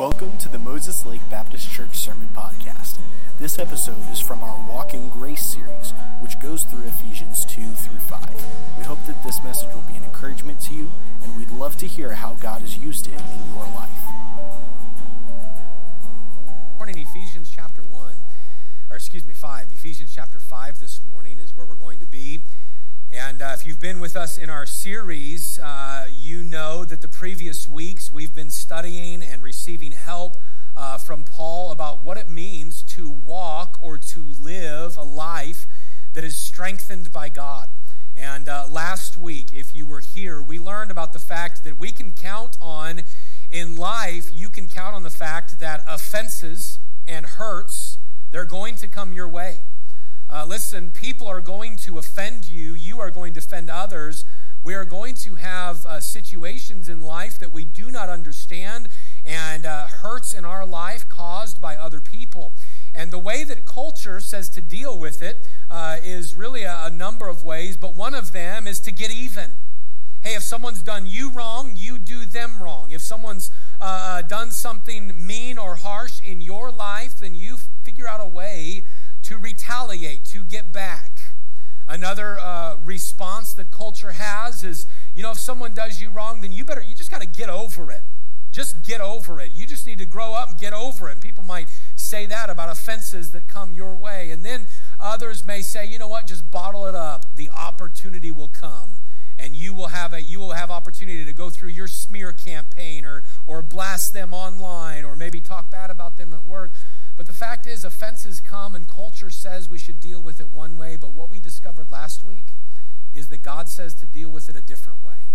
Welcome to the Moses Lake Baptist Church Sermon Podcast. This episode is from our Walk in Grace series, which goes through Ephesians 2 through 5. We hope that this message will be an encouragement to you, and we'd love to hear how God has used it in your life. Morning, Ephesians chapter 1, or excuse me, 5. Ephesians chapter 5 this morning is where we're going to be. And uh, if you've been with us in our series, uh, you know that the previous weeks we've been studying and receiving help uh, from Paul about what it means to walk or to live a life that is strengthened by God. And uh, last week, if you were here, we learned about the fact that we can count on in life, you can count on the fact that offenses and hurts, they're going to come your way. Uh, listen, people are going to offend you. You are going to offend others. We are going to have uh, situations in life that we do not understand and uh, hurts in our life caused by other people. And the way that culture says to deal with it uh, is really a, a number of ways, but one of them is to get even. Hey, if someone's done you wrong, you do them wrong. If someone's uh, uh, done something mean or harsh in your life, then you figure out a way to retaliate, to get back. Another uh, response that culture has is, you know, if someone does you wrong, then you better, you just got to get over it. Just get over it. You just need to grow up and get over it. And people might say that about offenses that come your way. And then others may say, you know what, just bottle it up. The opportunity will come. And you will have a you will have opportunity to go through your smear campaign or or blast them online or maybe talk bad about them at work. But the fact is, offenses come and culture says we should deal with it one way. But what we discovered last week is that God says to deal with it a different way.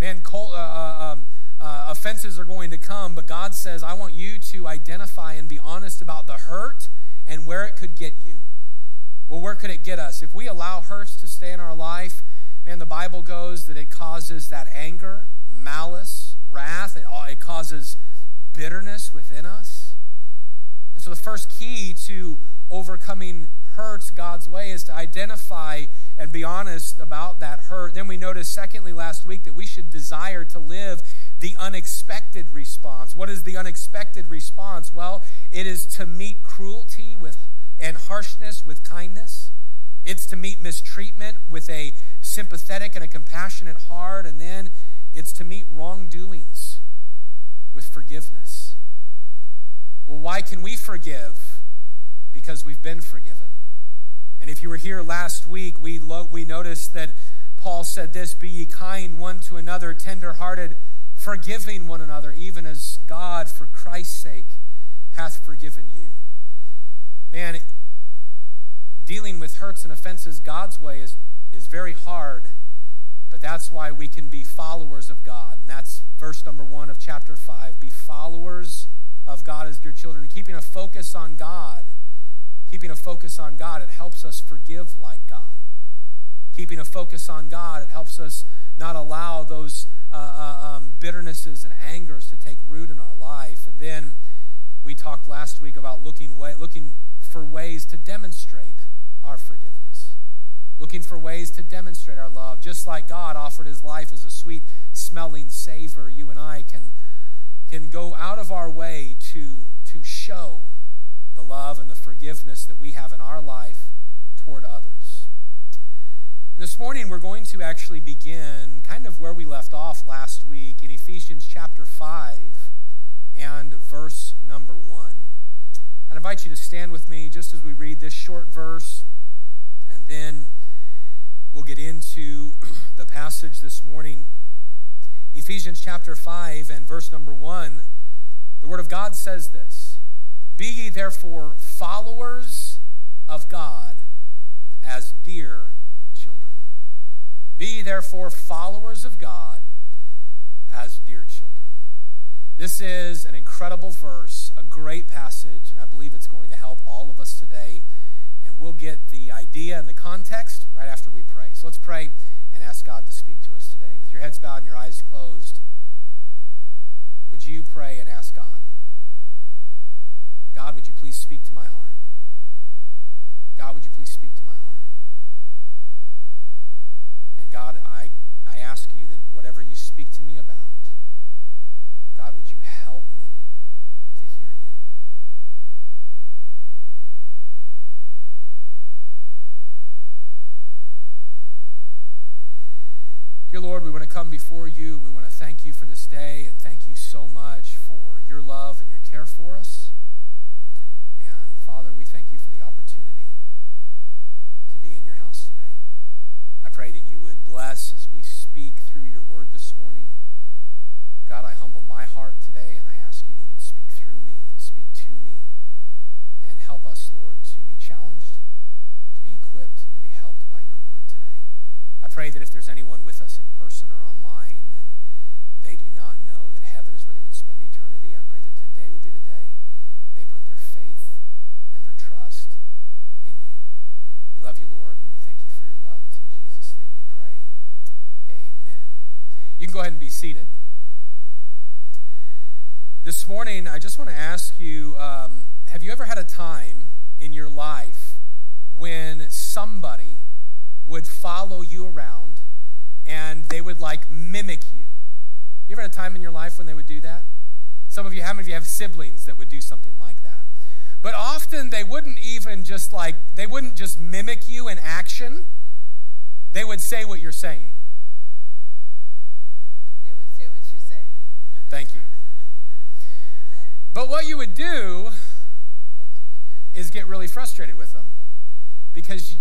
Man, cult, uh, uh, um, uh, offenses are going to come, but God says, I want you to identify and be honest about the hurt and where it could get you. Well, where could it get us? If we allow hurts to stay in our life, man, the Bible goes that it causes that anger, malice, wrath, it, it causes bitterness within us. So the first key to overcoming hurts God's way is to identify and be honest about that hurt. Then we noticed, secondly, last week, that we should desire to live the unexpected response. What is the unexpected response? Well, it is to meet cruelty with and harshness with kindness. It's to meet mistreatment with a sympathetic and a compassionate heart, and then it's to meet wrongdoings with forgiveness. Well, why can we forgive? Because we've been forgiven. And if you were here last week, we, lo- we noticed that Paul said this Be ye kind one to another, tenderhearted, forgiving one another, even as God, for Christ's sake, hath forgiven you. Man, dealing with hurts and offenses God's way is, is very hard, but that's why we can be followers of God. And that's verse number one of chapter 5 be followers of God as your children. Keeping a focus on God, keeping a focus on God, it helps us forgive like God. Keeping a focus on God, it helps us not allow those uh, uh, um, bitternesses and angers to take root in our life. And then we talked last week about looking way, looking for ways to demonstrate our forgiveness, looking for ways to demonstrate our love. Just like God offered His life as a sweet smelling savor, you and I can can go out of our way to, to show the love and the forgiveness that we have in our life toward others. And this morning, we're going to actually begin kind of where we left off last week in Ephesians chapter 5 and verse number 1. I invite you to stand with me just as we read this short verse, and then we'll get into the passage this morning. Ephesians chapter 5 and verse number 1, the Word of God says this Be ye therefore followers of God as dear children. Be ye therefore followers of God as dear children. This is an incredible verse, a great passage, and I believe it's going to help all of us today. And we'll get the idea and the context right after we pray. So let's pray and ask God to speak to us today. With your heads bowed and your eyes closed, would you pray and ask God? God, would you please speak to my heart? God, would you please speak to my heart? And God, I, I ask you that whatever you speak to me about, God, would you help me before you. We want to thank you for this day and thank you so much for your love and your care for us. And Father, we thank you for the opportunity to be in your house today. I pray that you would bless as we speak through your word this morning. God, I humble my heart today and I ask you that you'd speak through me and speak to me and help us, Lord, to be challenged, to be equipped, and to be helped by your word today. I pray that if there's anyone with us person or online, then they do not know that heaven is where they would spend eternity. I pray that today would be the day they put their faith and their trust in you. We love you, Lord, and we thank you for your love. It's in Jesus' name we pray. Amen. You can go ahead and be seated. This morning, I just want to ask you um, have you ever had a time in your life when somebody would follow you around and they would like mimic you? You ever had a time in your life when they would do that? Some of you, how many of you have siblings that would do something like that? But often they wouldn't even just like, they wouldn't just mimic you in action, they would say what you're saying. They would say what you're saying. Thank you. But what you would do What you would do. is get really frustrated with them because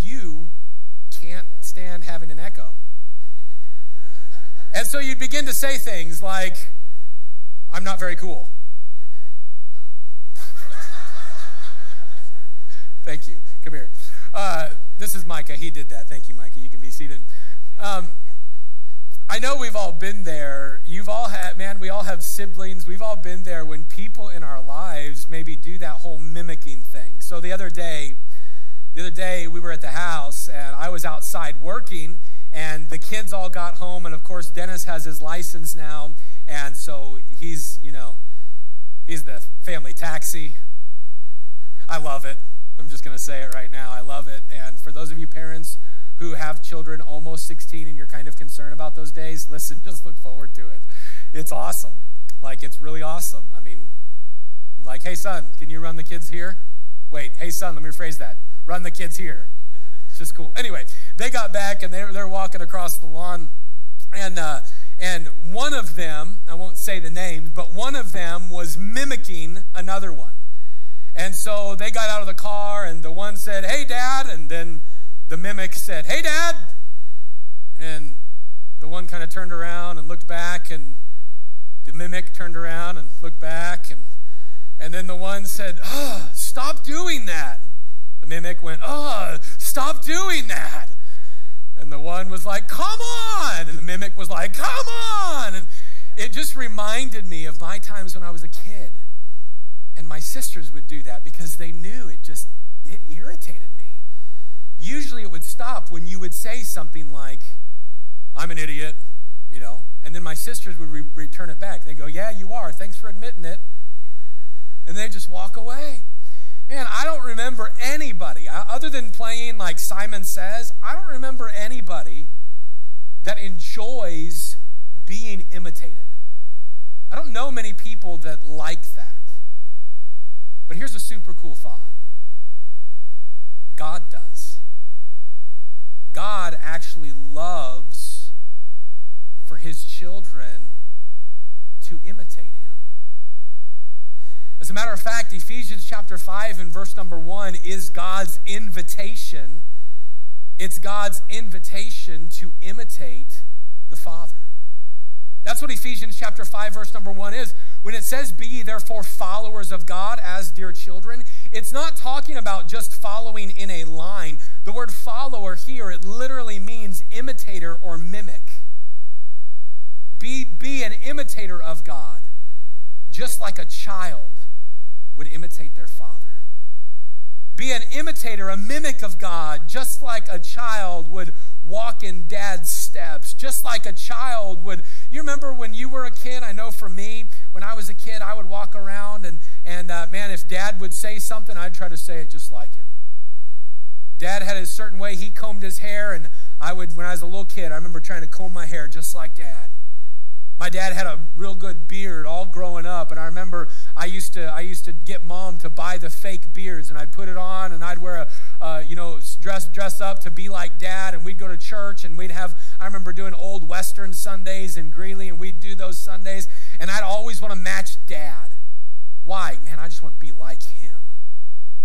you can't stand having an echo. And so you'd begin to say things like, I'm not very cool. Thank you. Come here. Uh, this is Micah. He did that. Thank you, Micah. You can be seated. Um, I know we've all been there. You've all had, man, we all have siblings. We've all been there when people in our lives maybe do that whole mimicking thing. So the other day, the other day we were at the house and I was outside working and the kids all got home and of course Dennis has his license now and so he's, you know, he's the family taxi. I love it. I'm just going to say it right now. I love it. And for those of you parents who have children almost 16 and you're kind of concerned about those days, listen, just look forward to it. It's awesome. Like, it's really awesome. I mean, like, hey, son, can you run the kids here? Wait, hey, son, let me rephrase that. Run the kids here. It's just cool. Anyway, they got back and they're, they're walking across the lawn. And, uh, and one of them, I won't say the names, but one of them was mimicking another one. And so they got out of the car, and the one said, Hey, Dad. And then the mimic said, Hey, Dad. And the one kind of turned around and looked back, and the mimic turned around and looked back. And, and then the one said, Oh, stop doing that. The mimic went, Oh, stop doing that. And the one was like, Come on. And the mimic was like, Come on. And it just reminded me of my times when I was a kid. And my sisters would do that because they knew it just, it irritated me. Usually it would stop when you would say something like, I'm an idiot, you know, and then my sisters would re- return it back. They go, Yeah, you are. Thanks for admitting it. And they just walk away. Man, I don't remember anybody, other than playing like Simon Says, I don't remember anybody that enjoys being imitated. I don't know many people that like that. But here's a super cool thought God does. God actually loves for his children to imitate him. As a matter of fact, Ephesians chapter 5 and verse number 1 is God's invitation. It's God's invitation to imitate the Father. That's what Ephesians chapter 5 verse number 1 is. When it says be ye therefore followers of God as dear children, it's not talking about just following in a line. The word follower here it literally means imitator or mimic. Be be an imitator of God, just like a child would imitate their father. Be an imitator, a mimic of God, just like a child would walk in dad's steps, just like a child would. You remember when you were a kid? I know for me, when I was a kid, I would walk around and, and uh, man, if dad would say something, I'd try to say it just like him. Dad had a certain way he combed his hair, and I would, when I was a little kid, I remember trying to comb my hair just like dad. My dad had a real good beard all growing up, and I remember I used to I used to get mom to buy the fake beards, and I'd put it on, and I'd wear a uh, you know dress dress up to be like dad, and we'd go to church, and we'd have. I remember doing old Western Sundays in Greeley, and we'd do those Sundays, and I'd always want to match dad. Why? Man, I just want to be like him.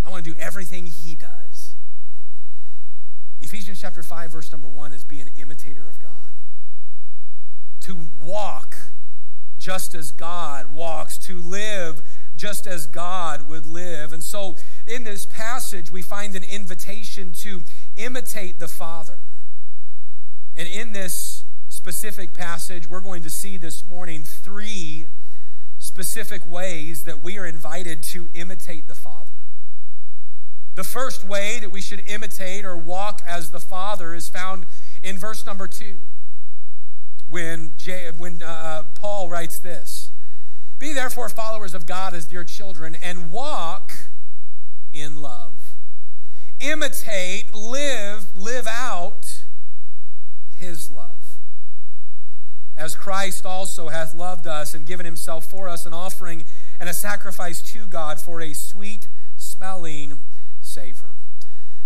I want to do everything he does. Ephesians chapter 5, verse number 1 is be an imitator of God. To walk just as God walks, to live just as God would live. And so in this passage, we find an invitation to imitate the Father. And in this specific passage, we're going to see this morning three specific ways that we are invited to imitate the Father. The first way that we should imitate or walk as the Father is found in verse number two, when, J, when uh, Paul writes this Be therefore followers of God as dear children, and walk in love. Imitate, live, live out his love. As Christ also hath loved us and given himself for us an offering and a sacrifice to God for a sweet smelling savor.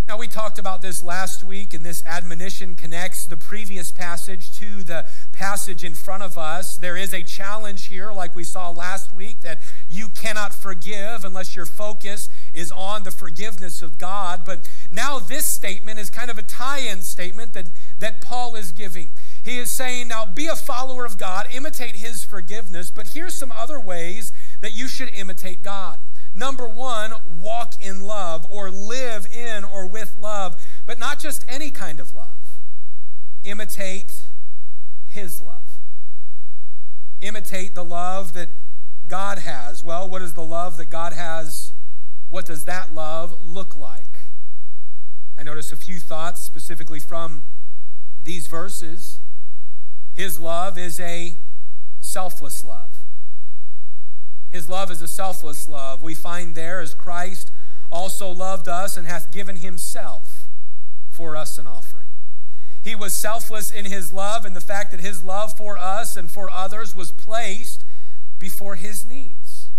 Now, we talked about this last week, and this admonition connects the previous passage to the passage in front of us. There is a challenge here, like we saw last week, that you cannot forgive unless your focus is on the forgiveness of God. But now, this statement is kind of a tie in statement that, that Paul is giving. He is saying, Now be a follower of God, imitate his forgiveness, but here's some other ways that you should imitate God. Number one, walk in love or live in or with love, but not just any kind of love. Imitate his love. Imitate the love that God has. Well, what is the love that God has? What does that love look like? I notice a few thoughts specifically from these verses. His love is a selfless love. His love is a selfless love. We find there as Christ also loved us and hath given himself for us an offering. He was selfless in his love, and the fact that his love for us and for others was placed before his needs.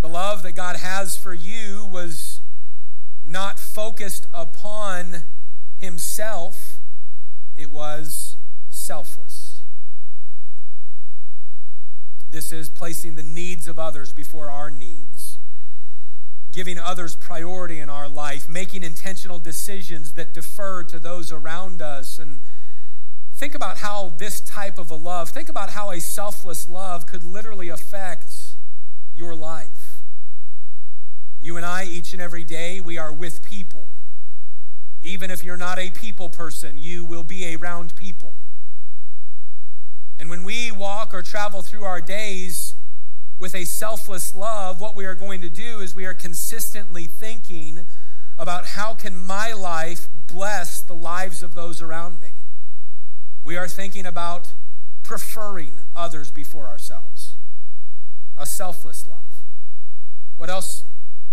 The love that God has for you was not focused upon himself, it was selfless. This is placing the needs of others before our needs, giving others priority in our life, making intentional decisions that defer to those around us. And think about how this type of a love, think about how a selfless love could literally affect your life. You and I, each and every day, we are with people. Even if you're not a people person, you will be around people. And when we walk or travel through our days with a selfless love, what we are going to do is we are consistently thinking about how can my life bless the lives of those around me. We are thinking about preferring others before ourselves. A selfless love. What else?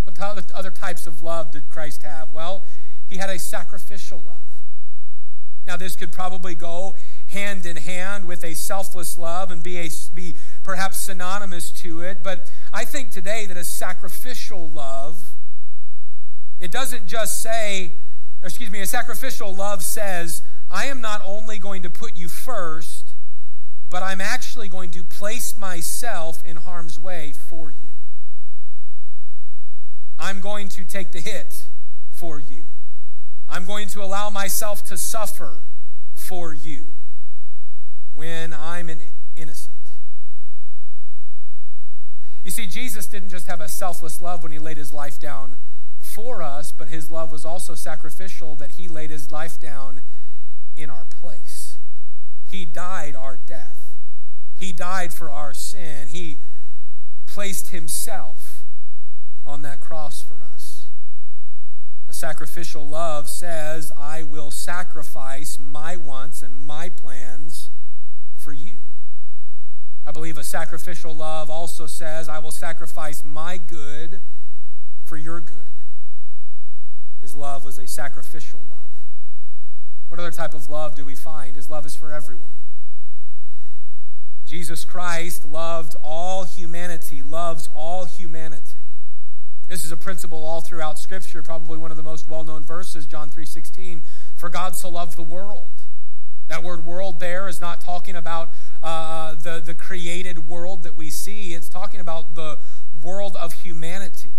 What other types of love did Christ have? Well, he had a sacrificial love. Now, this could probably go hand in hand with a selfless love and be, a, be perhaps synonymous to it. But I think today that a sacrificial love, it doesn't just say, excuse me, a sacrificial love says, I am not only going to put you first, but I'm actually going to place myself in harm's way for you. I'm going to take the hit for you. I'm going to allow myself to suffer for you when I'm an innocent. You see, Jesus didn't just have a selfless love when he laid his life down for us, but his love was also sacrificial that he laid his life down in our place. He died our death. He died for our sin. He placed himself on that cross for us. A sacrificial love says, I will sacrifice my wants and my plans for you. I believe a sacrificial love also says, I will sacrifice my good for your good. His love was a sacrificial love. What other type of love do we find? His love is for everyone. Jesus Christ loved all humanity, loves all humanity. This is a principle all throughout Scripture, probably one of the most well-known verses, John 3:16, for God so loved the world. That word world there is not talking about uh, the, the created world that we see. It's talking about the world of humanity.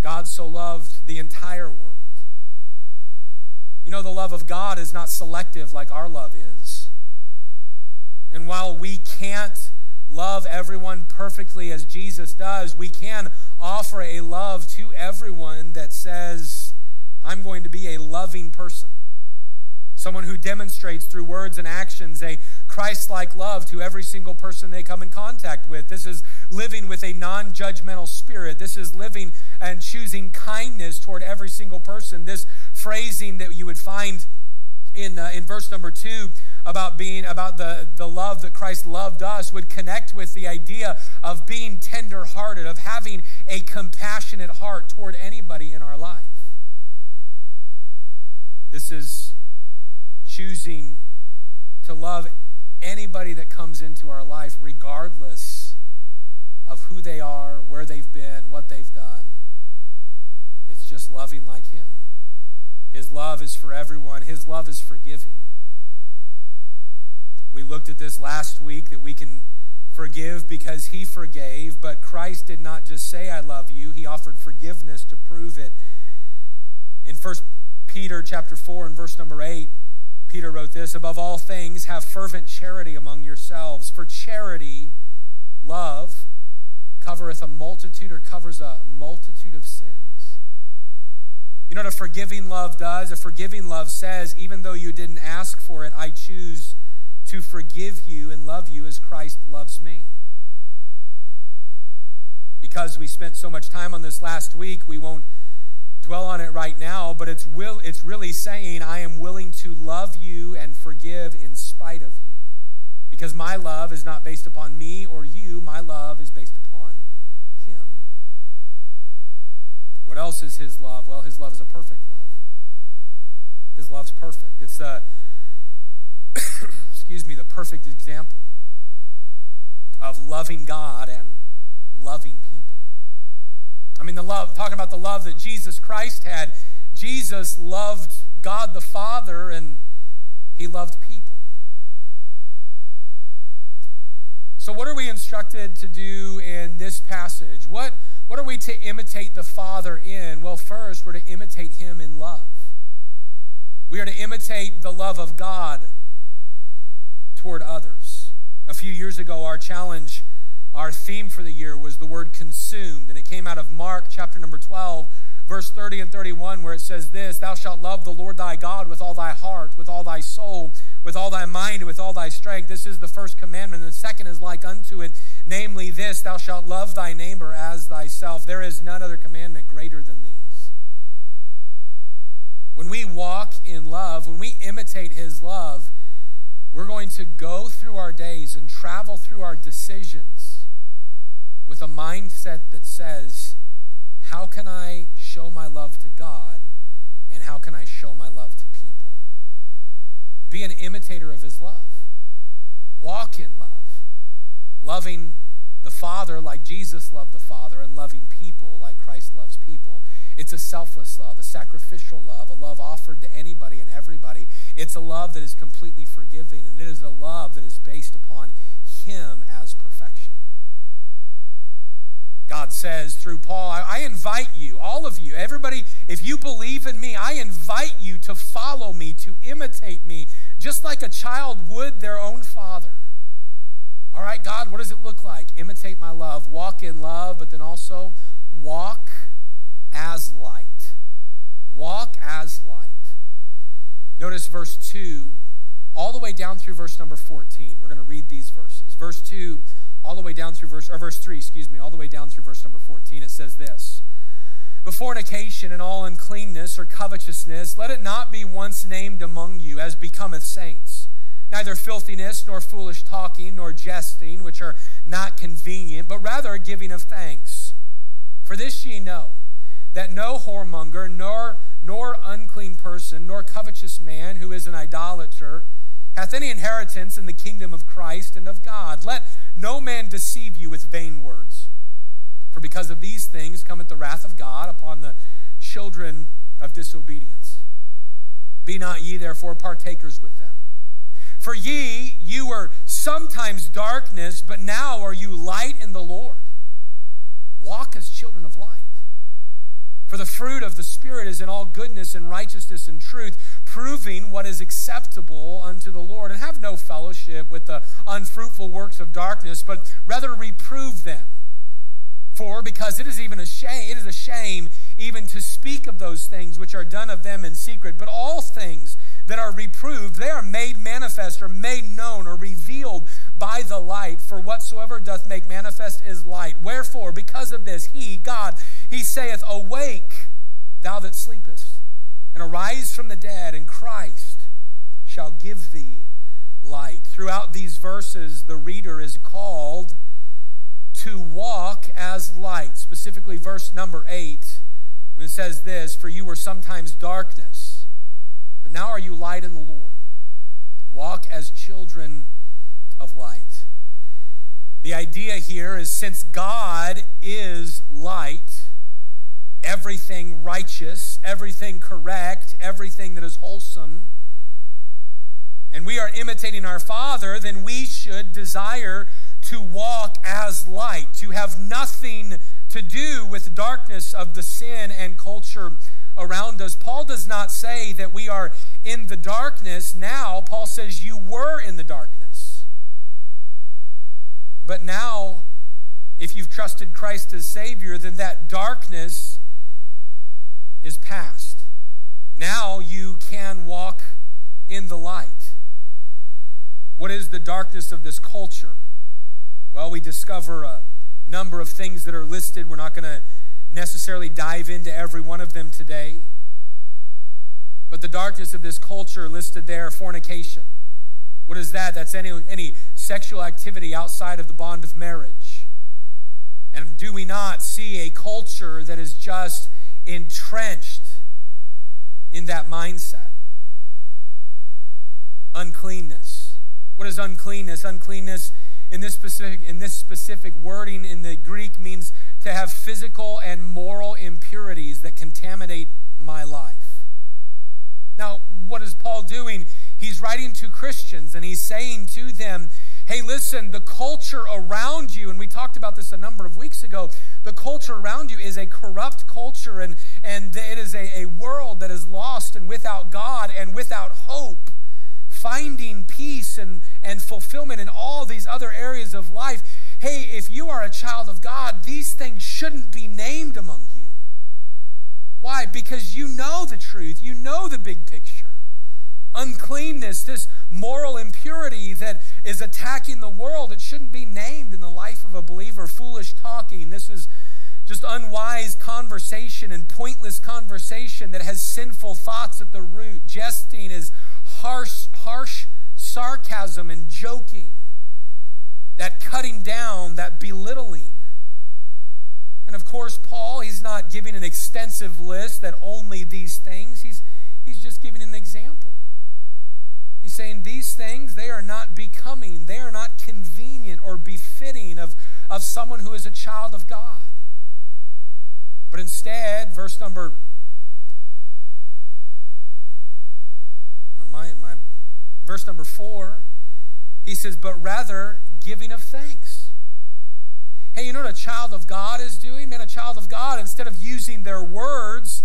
God so loved the entire world. You know, the love of God is not selective like our love is. And while we can't love everyone perfectly as Jesus does, we can offer a love to everyone that says, I'm going to be a loving person. Someone who demonstrates through words and actions a Christ like love to every single person they come in contact with. This is living with a non judgmental spirit. This is living and choosing kindness toward every single person. This phrasing that you would find in, uh, in verse number two about being about the, the love that Christ loved us would connect with the idea of being tender hearted, of having a compassionate heart toward anybody in our life. This is choosing to love anybody that comes into our life, regardless of who they are, where they've been, what they've done. It's just loving like Him. His love is for everyone, His love is forgiving. We looked at this last week that we can forgive because He forgave, but Christ did not just say, I love you, He offered forgiveness to prove it. In 1 Peter chapter 4 and verse number 8, Peter wrote this Above all things, have fervent charity among yourselves, for charity, love, covereth a multitude or covers a multitude of sins. You know what a forgiving love does? A forgiving love says, even though you didn't ask for it, I choose to forgive you and love you as Christ loves me. Because we spent so much time on this last week, we won't dwell on it right now, but it's will it's really saying I am love you and forgive in spite of you. Because my love is not based upon me or you, my love is based upon him. What else is his love? Well, his love is a perfect love. His love's perfect. It's a excuse me, the perfect example of loving God and loving people. I mean, the love, talking about the love that Jesus Christ had. Jesus loved God the Father and he loved people. So, what are we instructed to do in this passage? What, what are we to imitate the Father in? Well, first, we're to imitate him in love. We are to imitate the love of God toward others. A few years ago, our challenge our theme for the year was the word consumed, and it came out of Mark chapter number 12, verse 30 and 31, where it says this Thou shalt love the Lord thy God with all thy heart, with all thy soul, with all thy mind, with all thy strength. This is the first commandment. And the second is like unto it, namely this Thou shalt love thy neighbor as thyself. There is none other commandment greater than these. When we walk in love, when we imitate his love, we're going to go through our days and travel through our decisions with a mindset that says, How can I show my love to God and how can I show my love to people? Be an imitator of His love. Walk in love, loving the Father like Jesus loved the Father, and loving people like Christ loves people. It's a selfless love, a sacrificial love, a love offered to anybody and everybody. It's a love that is completely forgiving, and it is a love that is based upon Him as perfection. God says through Paul, I, invite you, all of you, everybody, if you believe in me, I invite you to follow me, to imitate me, just like a child would their own father. All right, God, what does it look like? Imitate my love, walk in love, but then also walk as light. Walk as light. Notice verse 2, all the way down through verse number 14. We're going to read these verses. Verse 2 all the way down through verse, or verse 3, excuse me, all the way down through verse number 14, it says this But fornication and all uncleanness or covetousness, let it not be once named among you as becometh saints. Neither filthiness, nor foolish talking, nor jesting, which are not convenient, but rather giving of thanks. For this ye know, that no whoremonger, nor, nor unclean person, nor covetous man who is an idolater, hath any inheritance in the kingdom of Christ and of God. Let no man deceive you with vain words. For because of these things cometh the wrath of God upon the children of disobedience. Be not ye therefore partakers with them. For ye, you were sometimes darkness, but now are you light in the Lord. Walk as children of light. For the fruit of the Spirit is in all goodness and righteousness and truth, proving what is acceptable unto the Lord. And have no fellowship with the unfruitful works of darkness, but rather reprove them. For because it is even a shame, it is a shame even to speak of those things which are done of them in secret. But all things that are reproved, they are made manifest or made known or revealed by the light. For whatsoever doth make manifest is light. Wherefore, because of this, he, God, he saith, Awake, thou that sleepest, and arise from the dead, and Christ shall give thee light. Throughout these verses, the reader is called to walk as light. Specifically, verse number 8, when it says this For you were sometimes darkness but now are you light in the Lord? Walk as children of light. The idea here is since God is light, everything righteous, everything correct, everything that is wholesome, and we are imitating our Father, then we should desire to walk as light, to have nothing to do with darkness of the sin and culture around us. Paul does not say that we are in the darkness now. Paul says you were in the darkness. But now, if you've trusted Christ as Savior, then that darkness is past. Now you can walk in the light. What is the darkness of this culture? Well, we discover a number of things that are listed. We're not going to necessarily dive into every one of them today. But the darkness of this culture listed there fornication. What is that? That's any, any sexual activity outside of the bond of marriage. And do we not see a culture that is just entrenched in that mindset? Uncleanness. What is uncleanness? Uncleanness in this specific in this specific wording in the Greek means to have physical and moral impurities that contaminate my life. Now, what is Paul doing? He's writing to Christians and he's saying to them, hey, listen, the culture around you, and we talked about this a number of weeks ago, the culture around you is a corrupt culture and, and it is a, a world that is lost and without God and without hope. Finding peace and, and fulfillment in all these other areas of life hey, if you are a child of God, these things shouldn't be named among you. Why? Because you know the truth, you know the big picture. Uncleanness, this moral impurity that is attacking the world, it shouldn't be named in the life of a believer. Foolish talking. This is just unwise conversation and pointless conversation that has sinful thoughts at the root. Jesting is harsh, harsh sarcasm and joking that cutting down, that belittling. And of course, Paul, he's not giving an extensive list that only these things, he's, he's just giving an example. He's saying these things, they are not becoming, they are not convenient or befitting of, of someone who is a child of God. But instead, verse number my, my verse number four, he says, but rather giving of thanks. Hey, you know what a child of God is doing? Man, a child of God, instead of using their words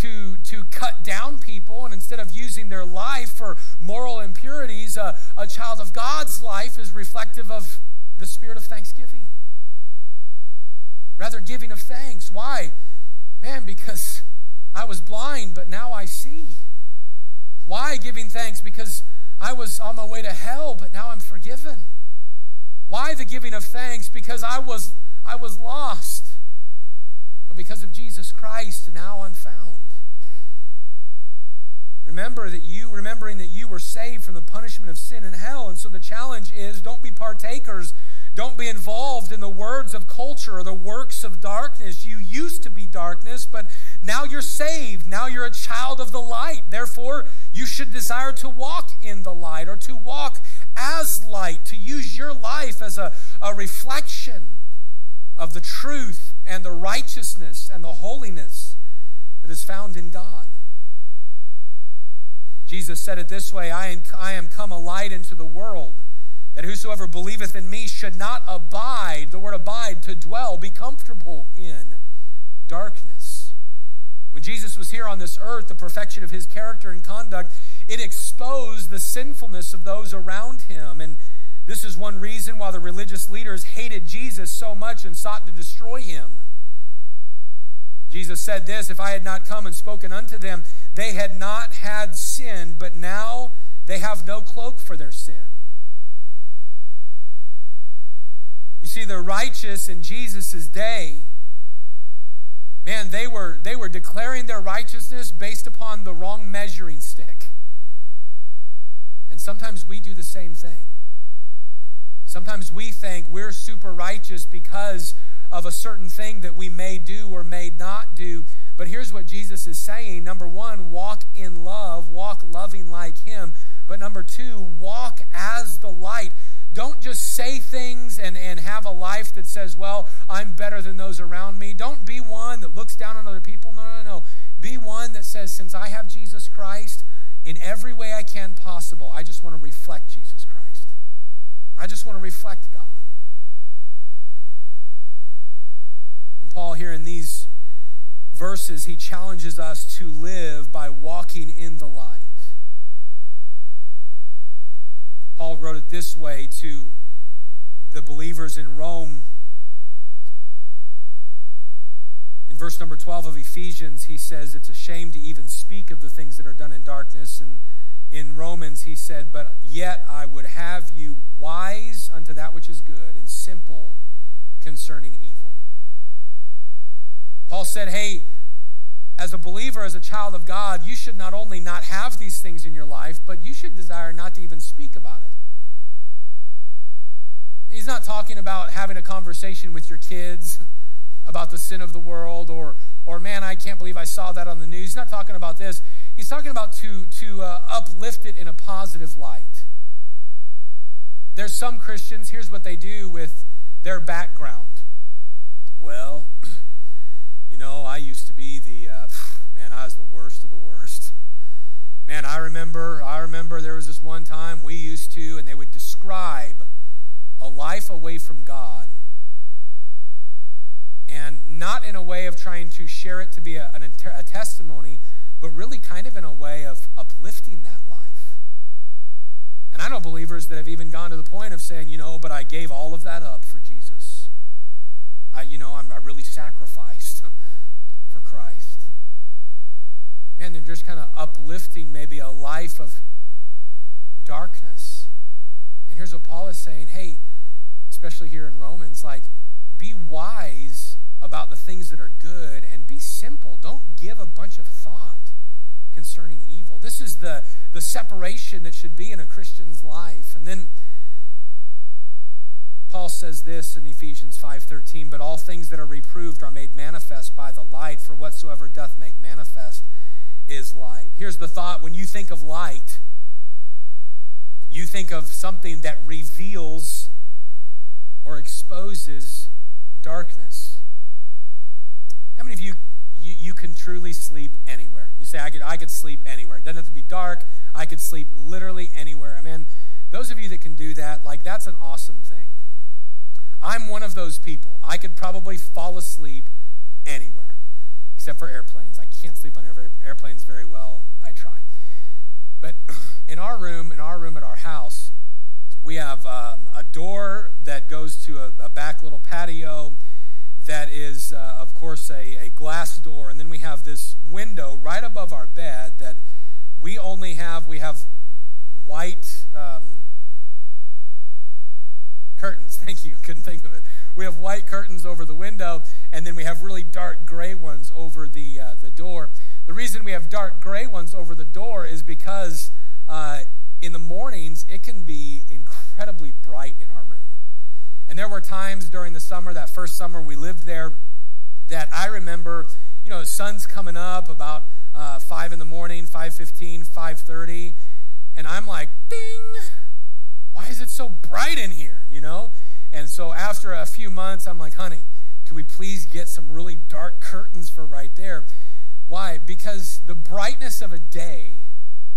to, to cut down people and instead of using their life for moral impurities, uh, a child of God's life is reflective of the spirit of thanksgiving. Rather, giving of thanks. Why? Man, because I was blind, but now I see. Why giving thanks? Because I was on my way to hell, but now I'm forgiven. Why the giving of thanks? Because I was, I was lost. But because of Jesus Christ, now I'm found. Remember that you, remembering that you were saved from the punishment of sin and hell. And so the challenge is don't be partakers, don't be involved in the words of culture or the works of darkness. You used to be darkness, but now you're saved. Now you're a child of the light. Therefore, you should desire to walk in the light or to walk as light, to use your life as a, a reflection of the truth and the righteousness and the holiness that is found in God. Jesus said it this way I am, come a light into the world, that whosoever believeth in me should not abide, the word abide, to dwell, be comfortable in darkness. When Jesus was here on this earth, the perfection of his character and conduct, it exposed the sinfulness of those around him. And this is one reason why the religious leaders hated Jesus so much and sought to destroy him. Jesus said this If I had not come and spoken unto them, they had not had sin, but now they have no cloak for their sin. You see, the righteous in Jesus' day, man, they were, they were declaring their righteousness based upon the wrong measuring stick. And sometimes we do the same thing. Sometimes we think we're super righteous because of a certain thing that we may do or may not do. But here's what Jesus is saying number one, walk in love, walk loving like Him. But number two, walk as the light. Don't just say things and, and have a life that says, well, I'm better than those around me. Don't be one that looks down on other people. No, no, no. Be one that says, since I have Jesus Christ, in every way I can possible, I just want to reflect Jesus Christ. I just want to reflect God. And Paul, here in these verses, he challenges us to live by walking in the light. Paul wrote it this way to the believers in Rome. In verse number 12 of Ephesians, he says, It's a shame to even speak of the things that are done in darkness. And in Romans, he said, But yet I would have you wise unto that which is good and simple concerning evil. Paul said, Hey, as a believer, as a child of God, you should not only not have these things in your life, but you should desire not to even speak about it. He's not talking about having a conversation with your kids about the sin of the world or, or man, I can't believe I saw that on the news. He's not talking about this. He's talking about to, to uh, uplift it in a positive light. There's some Christians, here's what they do with their background. Well, you know, I used to be the, uh, man, I was the worst of the worst. Man, I remember, I remember there was this one time we used to, and they would describe a life away from God and not in a way of trying to share it to be a, a, testimony, but really kind of in a way of uplifting that life. And I know believers that have even gone to the point of saying, you know, but I gave all of that up for Jesus. I, you know, I'm, I really sacrificed for Christ. Man, they're just kind of uplifting maybe a life of darkness. And here's what Paul is saying hey, especially here in Romans, like, be wise about the things that are good and be simple. Don't give a bunch of thought concerning evil. This is the, the separation that should be in a Christian's life. And then Paul says this in Ephesians 5:13, but all things that are reproved are made manifest by the light, for whatsoever doth make manifest is light. Here's the thought when you think of light, you think of something that reveals or exposes darkness. How many of you, you, you can truly sleep anywhere? You say, I could, I could sleep anywhere. It doesn't have to be dark. I could sleep literally anywhere. I mean, those of you that can do that, like, that's an awesome thing. I'm one of those people. I could probably fall asleep anywhere, except for airplanes. I can't sleep on airplanes very well. I try. But in our room, in our room at our house, we have um, a door that goes to a, a back little patio that is, uh, of course, a, a glass door. And then we have this window right above our bed that we only have, we have white um, curtains. Thank you. Couldn't think of it. We have white curtains over the window, and then we have really dark gray ones over the, uh, the door. The reason we have dark gray ones over the door is because uh, in the mornings it can be incredibly bright in our room. And there were times during the summer, that first summer we lived there, that I remember, you know, sun's coming up about uh, 5 in the morning, 5.15, 5.30, and I'm like, ding, why is it so bright in here, you know? And so after a few months, I'm like, honey, Can we please get some really dark curtains for right there? Why? Because the brightness of a day,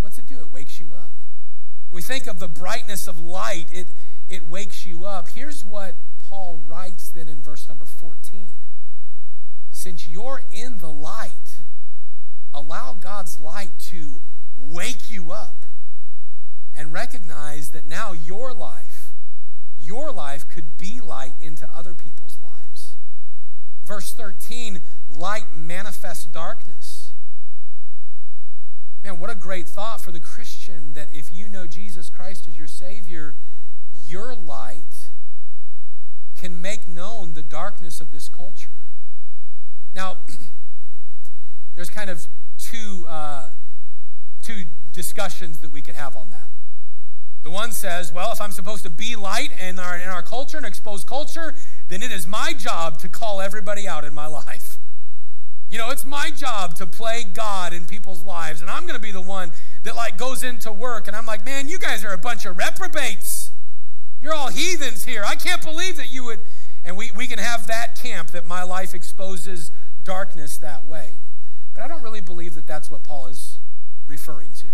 what's it do? It wakes you up. When we think of the brightness of light, it, it wakes you up. Here's what Paul writes then in verse number 14. Since you're in the light, allow God's light to wake you up and recognize that now your life, your life could be light into other people's lives. Verse 13, light manifests darkness. Man, what a great thought for the Christian that if you know Jesus Christ as your Savior, your light can make known the darkness of this culture. Now, there's kind of two, uh, two discussions that we could have on that. The one says, well, if I'm supposed to be light in our, in our culture and expose culture, then it is my job to call everybody out in my life. You know, it's my job to play God in people's lives, and I'm going to be the one that like goes into work and I'm like, "Man, you guys are a bunch of reprobates. You're all heathens here. I can't believe that you would and we we can have that camp that my life exposes darkness that way. But I don't really believe that that's what Paul is referring to.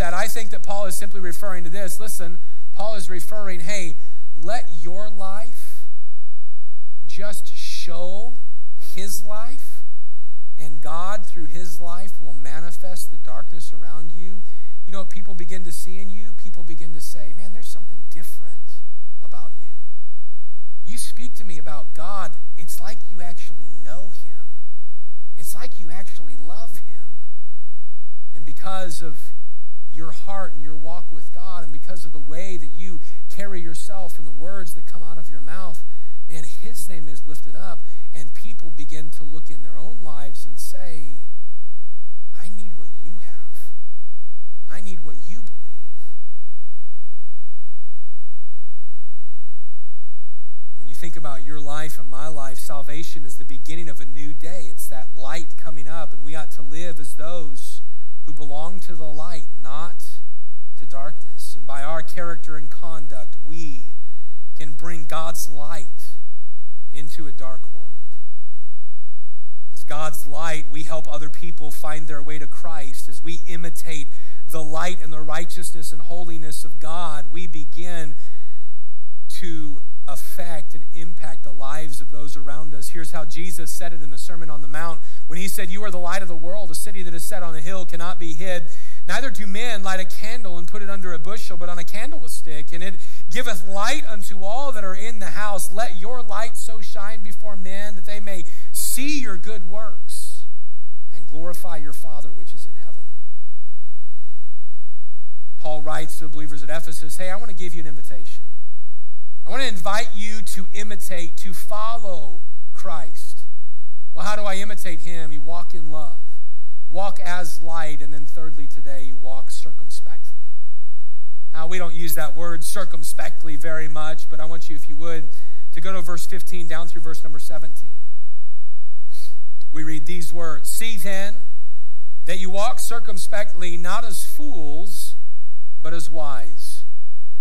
That. I think that Paul is simply referring to this. Listen, Paul is referring, hey, let your life just show his life, and God, through his life, will manifest the darkness around you. You know what people begin to see in you? People begin to say, man, there's something different about you. You speak to me about God, it's like you actually know him, it's like you actually love him. And because of your heart and your walk with God, and because of the way that you carry yourself and the words that come out of your mouth, man, His name is lifted up, and people begin to look in their own lives and say, I need what you have, I need what you believe. When you think about your life and my life, salvation is the beginning of a new day. It's that light coming up, and we ought to live as those who belong to the light, not to darkness. And by our character and conduct, we can bring God's light into a dark world. As God's light, we help other people find their way to Christ. As we imitate the light and the righteousness and holiness of God, we begin to affect and impact the lives of those around us. Here's how Jesus said it in the Sermon on the Mount when he said, You are the light of the world. A city that is set on a hill cannot be hid. Neither do men light a candle and put it under a bushel, but on a candlestick, and it giveth light unto all that are in the house. Let your light so shine before men that they may see your good works and glorify your Father which is in heaven. Paul writes to the believers at Ephesus, Hey, I want to give you an invitation. I want to invite you to imitate, to follow Christ. Well, how do I imitate him? You walk in love, walk as light, and then thirdly, today, you walk circumspectly. Now, we don't use that word circumspectly very much, but I want you, if you would, to go to verse 15 down through verse number 17. We read these words See then that you walk circumspectly, not as fools, but as wise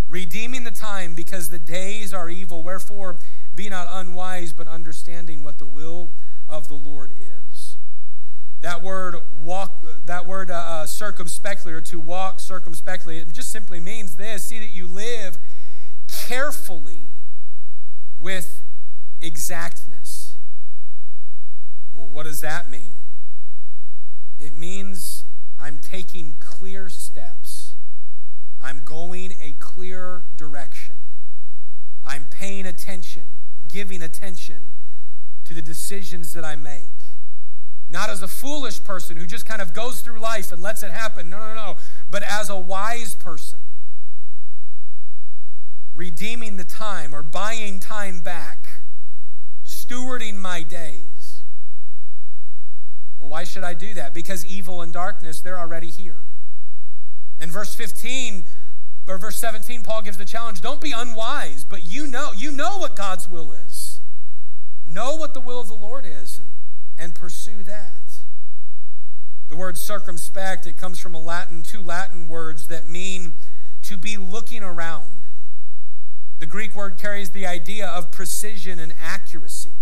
redeeming the time because the days are evil. Wherefore, be not unwise, but understanding what the will of the Lord is. That word walk, that word uh, uh, circumspectly, or to walk circumspectly, it just simply means this: see that you live carefully with exactness. Well, what does that mean? It means I'm taking clear steps. I'm going a clear direction. I'm paying attention, giving attention to the decisions that I make. Not as a foolish person who just kind of goes through life and lets it happen. No, no, no. But as a wise person, redeeming the time or buying time back, stewarding my days. Well, why should I do that? Because evil and darkness, they're already here. In verse 15 or verse 17, Paul gives the challenge don't be unwise, but you know, you know what God's will is. Know what the will of the Lord is and, and pursue that. The word circumspect, it comes from a Latin, two Latin words that mean to be looking around. The Greek word carries the idea of precision and accuracy.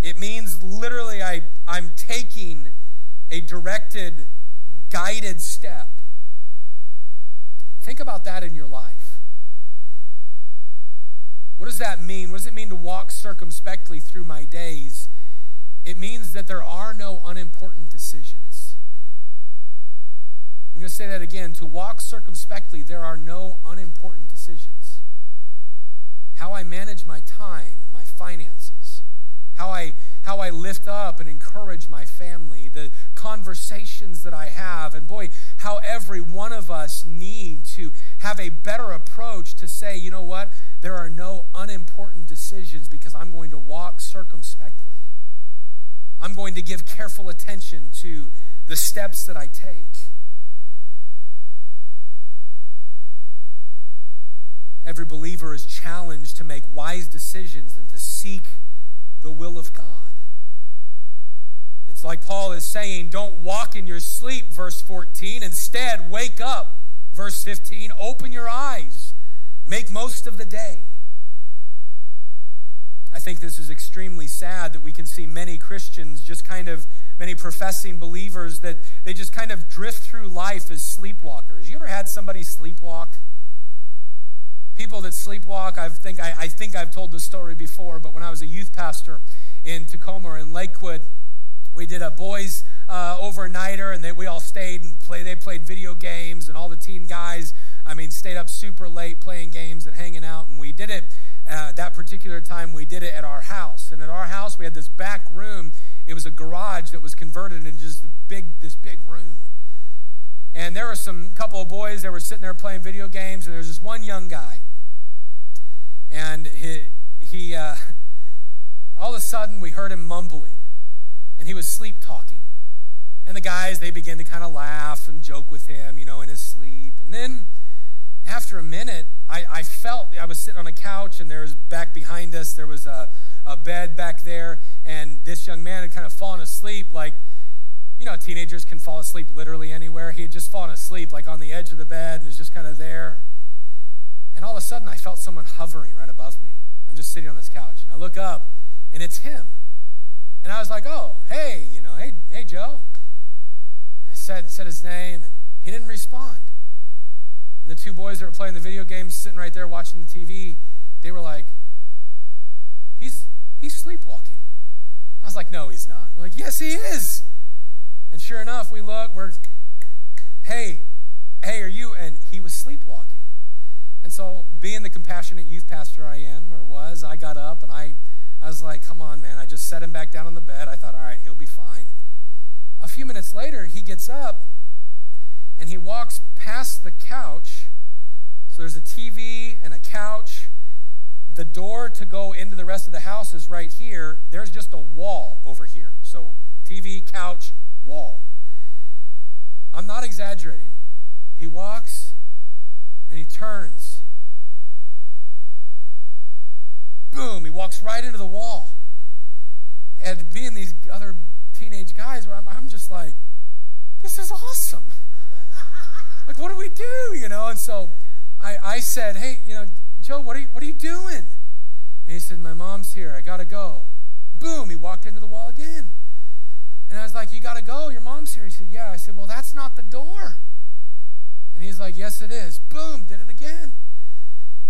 It means literally, I, I'm taking a directed, guided step. Think about that in your life. What does that mean? What does it mean to walk circumspectly through my days? It means that there are no unimportant decisions. I'm going to say that again. To walk circumspectly, there are no unimportant decisions. How I manage my time and my finances, how I how I lift up and encourage my family, the conversations that I have, and boy, how every one of us need to have a better approach to say, you know what, there are no unimportant decisions because I'm going to walk circumspectly. I'm going to give careful attention to the steps that I take. Every believer is challenged to make wise decisions and to seek the will of God. It's like Paul is saying, don't walk in your sleep, verse 14. Instead, wake up, verse 15. Open your eyes, make most of the day. I think this is extremely sad that we can see many Christians, just kind of many professing believers, that they just kind of drift through life as sleepwalkers. You ever had somebody sleepwalk? People that sleepwalk, I think I, I think I've told this story before, but when I was a youth pastor in Tacoma or in Lakewood, we did a boys uh, overnighter, and they, we all stayed and play. They played video games, and all the teen guys, I mean, stayed up super late playing games and hanging out. And we did it uh, that particular time. We did it at our house, and at our house we had this back room. It was a garage that was converted into just big, this big room. And there were some couple of boys that were sitting there playing video games, and there was this one young guy, and he, he uh, all of a sudden we heard him mumbling and he was sleep talking. And the guys, they began to kind of laugh and joke with him, you know, in his sleep. And then after a minute, I, I felt I was sitting on a couch, and there was back behind us, there was a, a bed back there, and this young man had kind of fallen asleep, like, you know, teenagers can fall asleep literally anywhere. He had just fallen asleep, like on the edge of the bed, and was just kind of there. And all of a sudden, I felt someone hovering right above me. I'm just sitting on this couch, and I look up, and it's him. And I was like, oh, hey, you know, hey, hey, Joe. I said, said his name, and he didn't respond. And the two boys that were playing the video games, sitting right there watching the TV, they were like, he's, he's sleepwalking. I was like, no, he's not. They're like, yes, he is. And sure enough, we look, we're, hey, hey, are you? And he was sleepwalking. And so, being the compassionate youth pastor I am or was, I got up and I I was like, come on, man. I just set him back down on the bed. I thought, all right, he'll be fine. A few minutes later, he gets up and he walks past the couch. So there's a TV and a couch. The door to go into the rest of the house is right here. There's just a wall over here. So TV, couch, wall. I'm not exaggerating. He walks and he turns boom, he walks right into the wall. And being these other teenage guys, where I'm, I'm just like, this is awesome. Like, what do we do? You know? And so I, I said, hey, you know, Joe, what are you, what are you doing? And he said, my mom's here. I got to go. Boom, he walked into the wall again. And I was like, you got to go. Your mom's here. He said, yeah. I said, well, that's not the door. And he's like, yes, it is. Boom, did it again.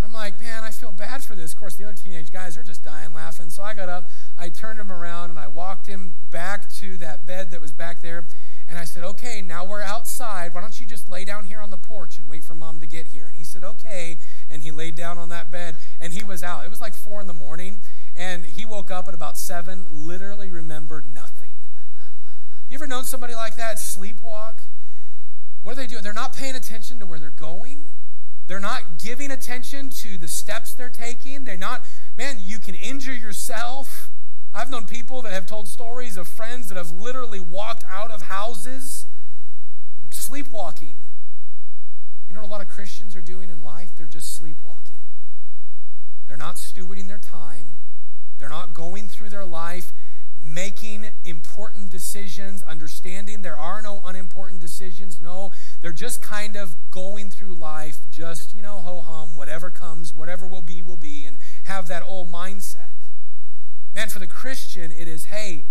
I'm like, man, I feel bad for this. Of course, the other teenage guys are just dying laughing. So I got up, I turned him around, and I walked him back to that bed that was back there. And I said, okay, now we're outside. Why don't you just lay down here on the porch and wait for mom to get here? And he said, okay. And he laid down on that bed, and he was out. It was like four in the morning, and he woke up at about seven, literally remembered nothing. You ever known somebody like that sleepwalk? What are they doing? They're not paying attention to where they're going. They're not giving attention to the steps they're taking. They're not, man, you can injure yourself. I've known people that have told stories of friends that have literally walked out of houses sleepwalking. You know what a lot of Christians are doing in life? They're just sleepwalking. They're not stewarding their time, they're not going through their life making important decisions, understanding there are no unimportant decisions. No, they're just kind of going through life, just, you know, ho hum, whatever comes, whatever will be, will be, and have that old mindset. Man, for the Christian, it is, hey,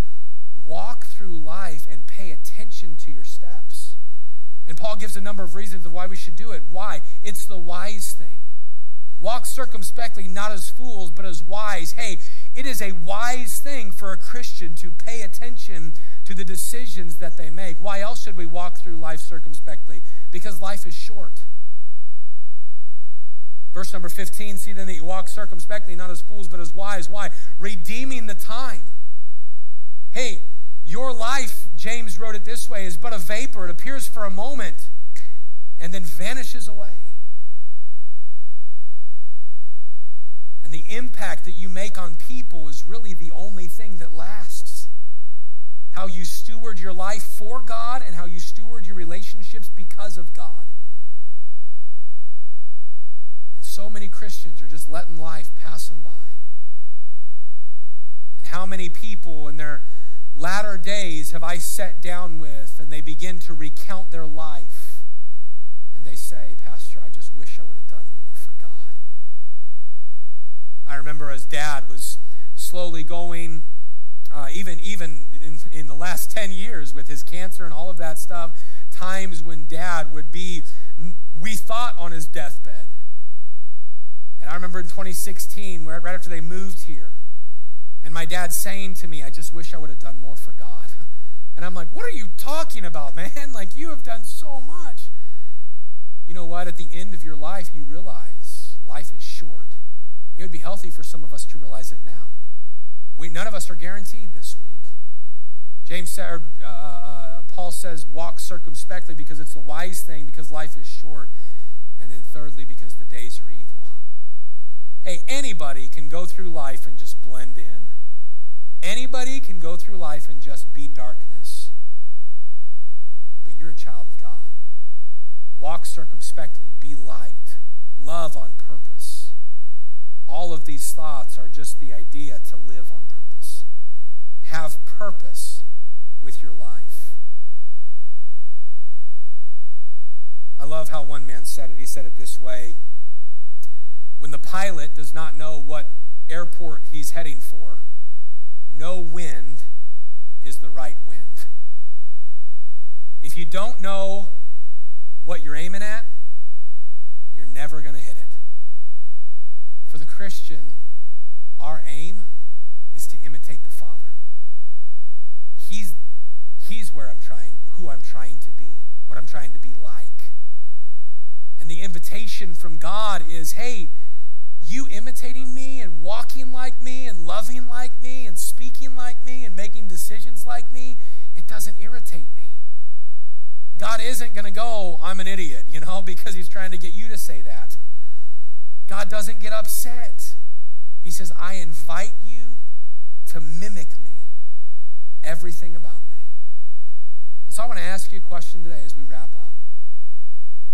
walk through life and pay attention to your steps. And Paul gives a number of reasons of why we should do it. Why? It's the wise thing. Walk circumspectly, not as fools, but as wise. Hey, it is a wise thing for a Christian to pay attention to the decisions that they make. Why else should we walk through life circumspectly? Because life is short. Verse number 15 see then that you walk circumspectly, not as fools, but as wise. Why? Redeeming the time. Hey, your life, James wrote it this way, is but a vapor. It appears for a moment and then vanishes away. And the impact that you make on people is really the only thing that lasts. How you steward your life for God and how you steward your relationships because of God. And so many Christians are just letting life pass them by. And how many people in their latter days have I sat down with and they begin to recount their life and they say, Pastor, I just wish I would have done more for God. I remember as dad was slowly going, uh, even even in, in the last 10 years with his cancer and all of that stuff, times when dad would be, we thought, on his deathbed. And I remember in 2016, where, right after they moved here, and my dad saying to me, I just wish I would have done more for God. And I'm like, what are you talking about, man? Like, you have done so much. You know what? At the end of your life, you realize life is short. It would be healthy for some of us to realize it now. We, none of us are guaranteed this week. James said, uh, uh, Paul says, walk circumspectly because it's the wise thing, because life is short. And then thirdly, because the days are evil. Hey, anybody can go through life and just blend in. Anybody can go through life and just be darkness. But you're a child of God. Walk circumspectly, be light, love on purpose. All of these thoughts are just the idea to live on purpose. Have purpose with your life. I love how one man said it. He said it this way When the pilot does not know what airport he's heading for, no wind is the right wind. If you don't know what you're aiming at, you're never going to hit it. For the Christian, our aim is to imitate the Father. He's, he's where I'm trying, who I'm trying to be, what I'm trying to be like. And the invitation from God is hey, you imitating me and walking like me and loving like me and speaking like me and making decisions like me, it doesn't irritate me. God isn't going to go, I'm an idiot, you know, because he's trying to get you to say that. God doesn't get upset. He says, I invite you to mimic me, everything about me. So I want to ask you a question today as we wrap up.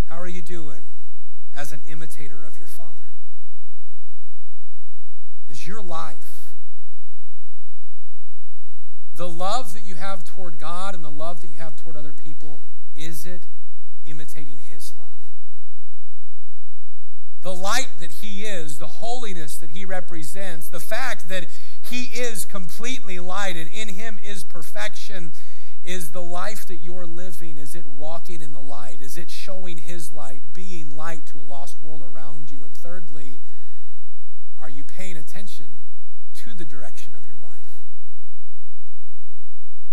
How are you doing as an imitator of your Father? Is your life the love that you have toward God and the love that you have toward other people, is it imitating His love? The light that He is, the holiness that He represents, the fact that He is completely light and in Him is perfection, is the life that you're living, is it walking in the light? Is it showing His light, being light to a lost world around you? And thirdly, are you paying attention to the direction of your life?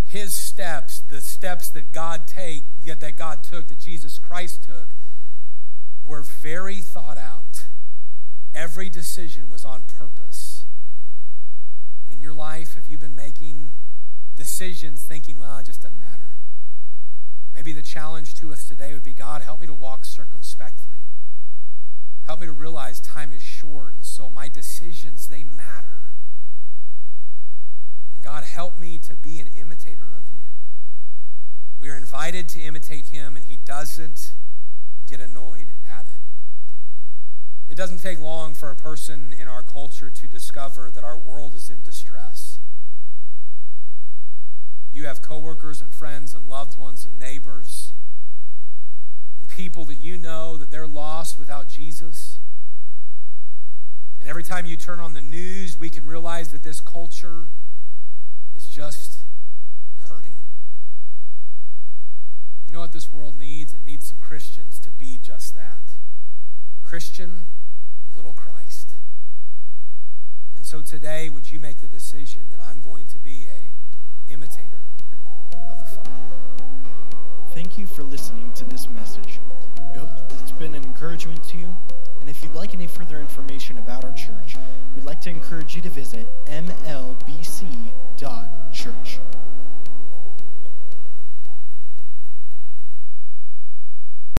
His steps, the steps that God take, that God took, that Jesus Christ took, were very thought out. Every decision was on purpose. In your life, have you been making decisions thinking, well, it just doesn't matter? Maybe the challenge to us today would be God, help me to walk circumspectly. Help me to realize time is short, and so my decisions, they matter. And God, help me to be an imitator of you. We are invited to imitate him, and he doesn't get annoyed at it. It doesn't take long for a person in our culture to discover that our world is in distress. You have coworkers and friends and loved ones and neighbors people that you know that they're lost without Jesus. And every time you turn on the news, we can realize that this culture is just hurting. You know what this world needs? It needs some Christians to be just that Christian, little Christ. And so today, would you make the decision that I'm going to be a imitator of the Father? Thank you for listening to this message. We hope it's been an encouragement to you. And if you'd like any further information about our church, we'd like to encourage you to visit mlbc.church.